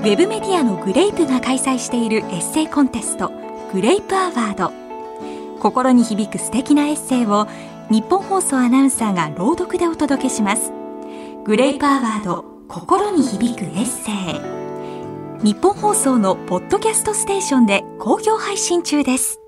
ウェブメディアのグレイプが開催しているエッセイコンテストグレイプアワード。心に響く素敵なエッセイを日本放送アナウンサーが朗読でお届けします。グレイプアワード心に響くエッセイ。日本放送のポッドキャストステーションで好評配信中です。